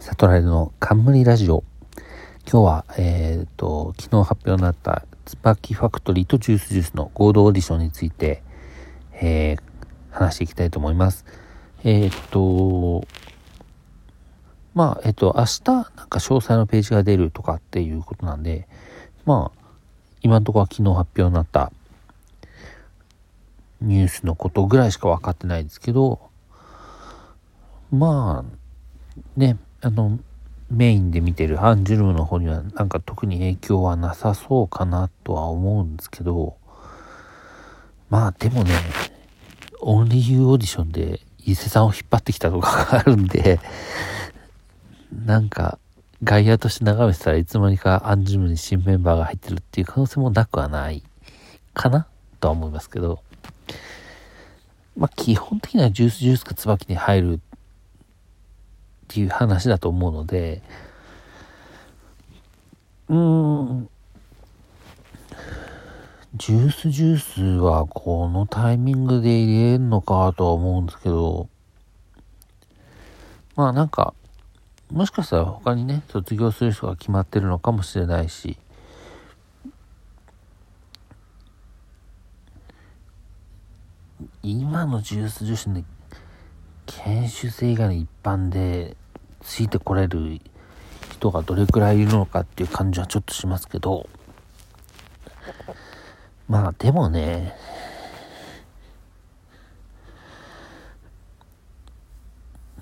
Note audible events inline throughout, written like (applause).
サトライの冠ラジオ今日は、えっ、ー、と昨日発表になった椿ファクトリーとジュースジュースの合同オーディションについて、えー、話していきたいと思います。えっ、ー、とまあ、えっと、明日、なんか詳細のページが出るとかっていうことなんで、まあ、今のところは昨日発表になったニュースのことぐらいしか分かってないですけど、まあ、ね、あの、メインで見てるアンジュルムの方にはなんか特に影響はなさそうかなとは思うんですけど、まあでもね、オンリーユーオーディションで伊勢さんを引っ張ってきたとかがあるんで、なんか、外野として眺めてたらいつの間にかアンジュルムに新メンバーが入ってるっていう可能性もなくはないかなとは思いますけど、まあ基本的にはジュースジュースか椿に入るっていう話だと思うので、うん、ジュースジュースはこのタイミングで入れるのかとは思うんですけど、まあなんか、もしかしたら他にね、卒業する人が決まってるのかもしれないし、今のジュース女子の研修生以外の一般でついてこれる人がどれくらいいるのかっていう感じはちょっとしますけど、まあでもね、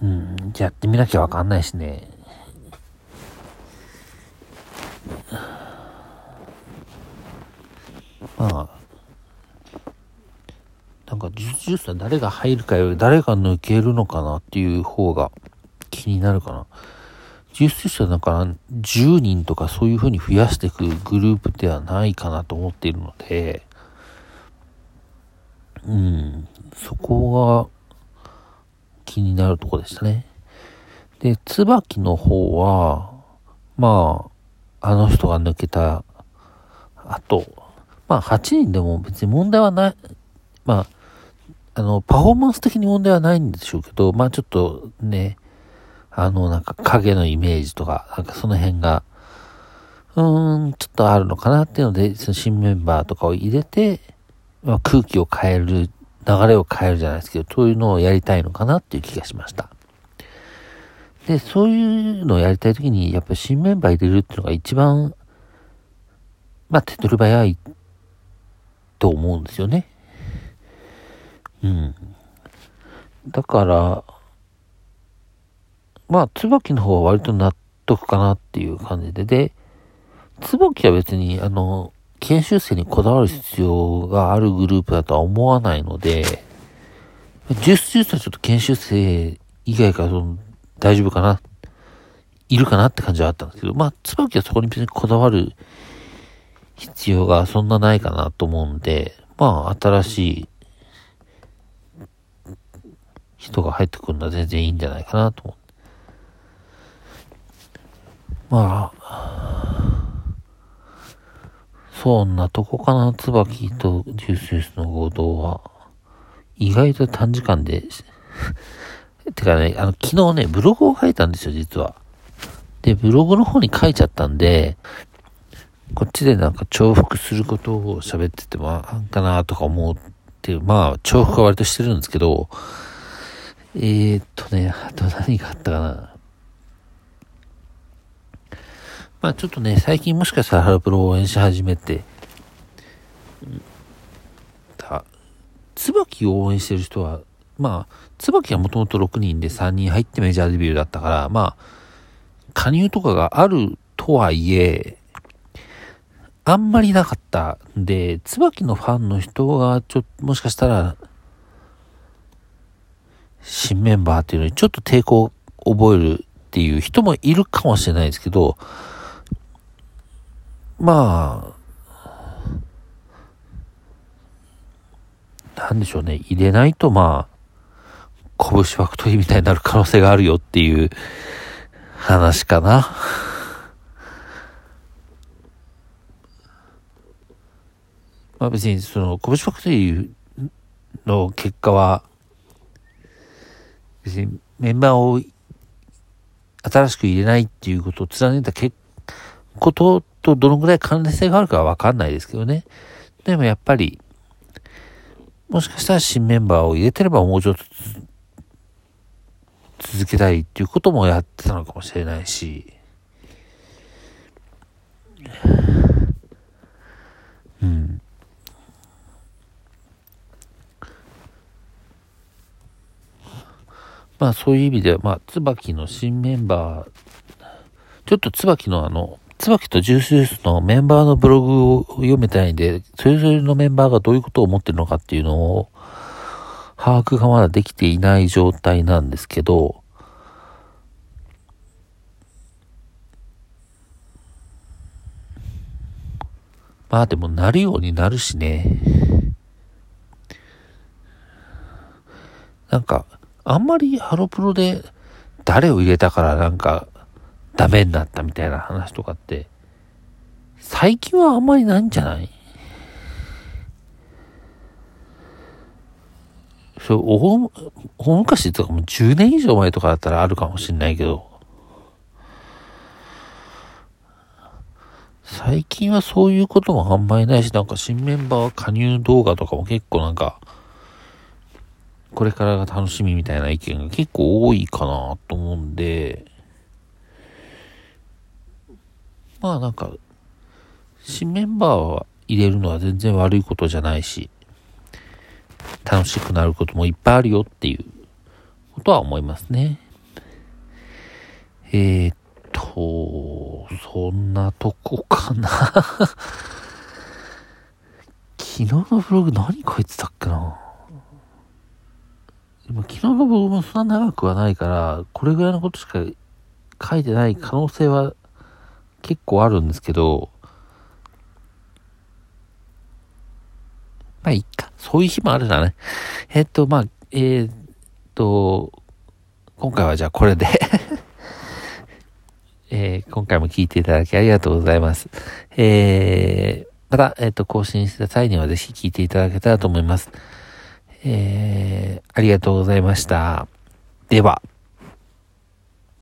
うん、やってみなきゃわかんないしね。まあ、ジュースは誰が入るかより誰が抜けるのかなっていう方が気になるかな。ジュースジュースはだから10人とかそういう風に増やしていくグループではないかなと思っているので、うん、そこが気になるとこでしたね。で、椿の方は、まあ、あの人が抜けたあと、まあ8人でも別に問題はない、まあ、あの、パフォーマンス的に問題はないんでしょうけど、まあちょっとね、あの、なんか影のイメージとか、なんかその辺が、うーん、ちょっとあるのかなっていうので、その新メンバーとかを入れて、まあ、空気を変える流れを変えるじゃないですけど、そういうのをやりたいのかなっていう気がしました。で、そういうのをやりたいときに、やっぱり新メンバー入れるっていうのが一番、まあ、手取り早いと思うんですよね。うん。だから、まあ、椿の方は割と納得かなっていう感じで、で、椿は別に、あの、研修生にこだわる必要があるグループだとは思わないので、ジュースジュースはちょっと研修生以外からその大丈夫かな、いるかなって感じはあったんですけど、まあ、椿はそこに別にこだわる必要がそんなないかなと思うんで、まあ、新しい人が入ってくるのは全然いいんじゃないかなと思って。まあ、そんなとこかな、椿とジュースジュースの合同は。意外と短時間で (laughs) てかね、あの、昨日ね、ブログを書いたんですよ、実は。で、ブログの方に書いちゃったんで、こっちでなんか重複することを喋ってても、あんかなとか思って、まあ、重複は割としてるんですけど、えー、っとね、あと何があったかな。まあちょっとね、最近もしかしたらハロプロを応援し始めて、た、椿を応援してる人は、まあ、椿はもともと6人で3人入ってメジャーデビューだったから、まあ、加入とかがあるとはいえ、あんまりなかったんで、椿のファンの人が、ちょっと、もしかしたら、新メンバーっていうのにちょっと抵抗を覚えるっていう人もいるかもしれないですけど、まあ、なんでしょうね、入れないとまあ、拳ファクトリーみたいになる可能性があるよっていう話かな。まあ別にその、拳ファクトリーの結果は、別にメンバーを新しく入れないっていうことを貫いた結こととどのぐらい関連性があるかはわかんないですけどね。でもやっぱり、もしかしたら新メンバーを入れてればもうちょっと続けたいっていうこともやってたのかもしれないし、うん。まあそういう意味では、まあ、椿の新メンバー、ちょっと椿のあの、椿とジュースジュースのメンバーのブログを読めたいんで、それぞれのメンバーがどういうことを思ってるのかっていうのを、把握がまだできていない状態なんですけど、まあでもなるようになるしね。なんか、あんまりハロプロで誰を入れたからなんかダメになったみたいな話とかって、最近はあんまりないんじゃない？そう、お大昔とかもう10年以上前とかだったらあるかもしんないけど、最近はそういうこともあんまりないし、なんか新メンバー加入動画とかも結構なんか、これからが楽しみみたいな意見が結構多いかなと思うんで、まあなんか、新メンバーは入れるのは全然悪いことじゃないし、楽しくなることもいっぱいあるよっていうことは思いますね。えー、っと、そんなとこかな (laughs) 昨日のブログ何書いてたっけな？でも昨日の僕もそんな長くはないから、これぐらいのことしか書いてない可能性は結構あるんですけど、まあいいか。そういう日もあるなね。えっと、まあ、えー、っと、今回はじゃあこれで (laughs) えー、今回も聞いていただきありがとうございます。えー、また、えっ、と、更新した際にはぜひ聞いていただけたらと思います。えー、ありがとうございました。では。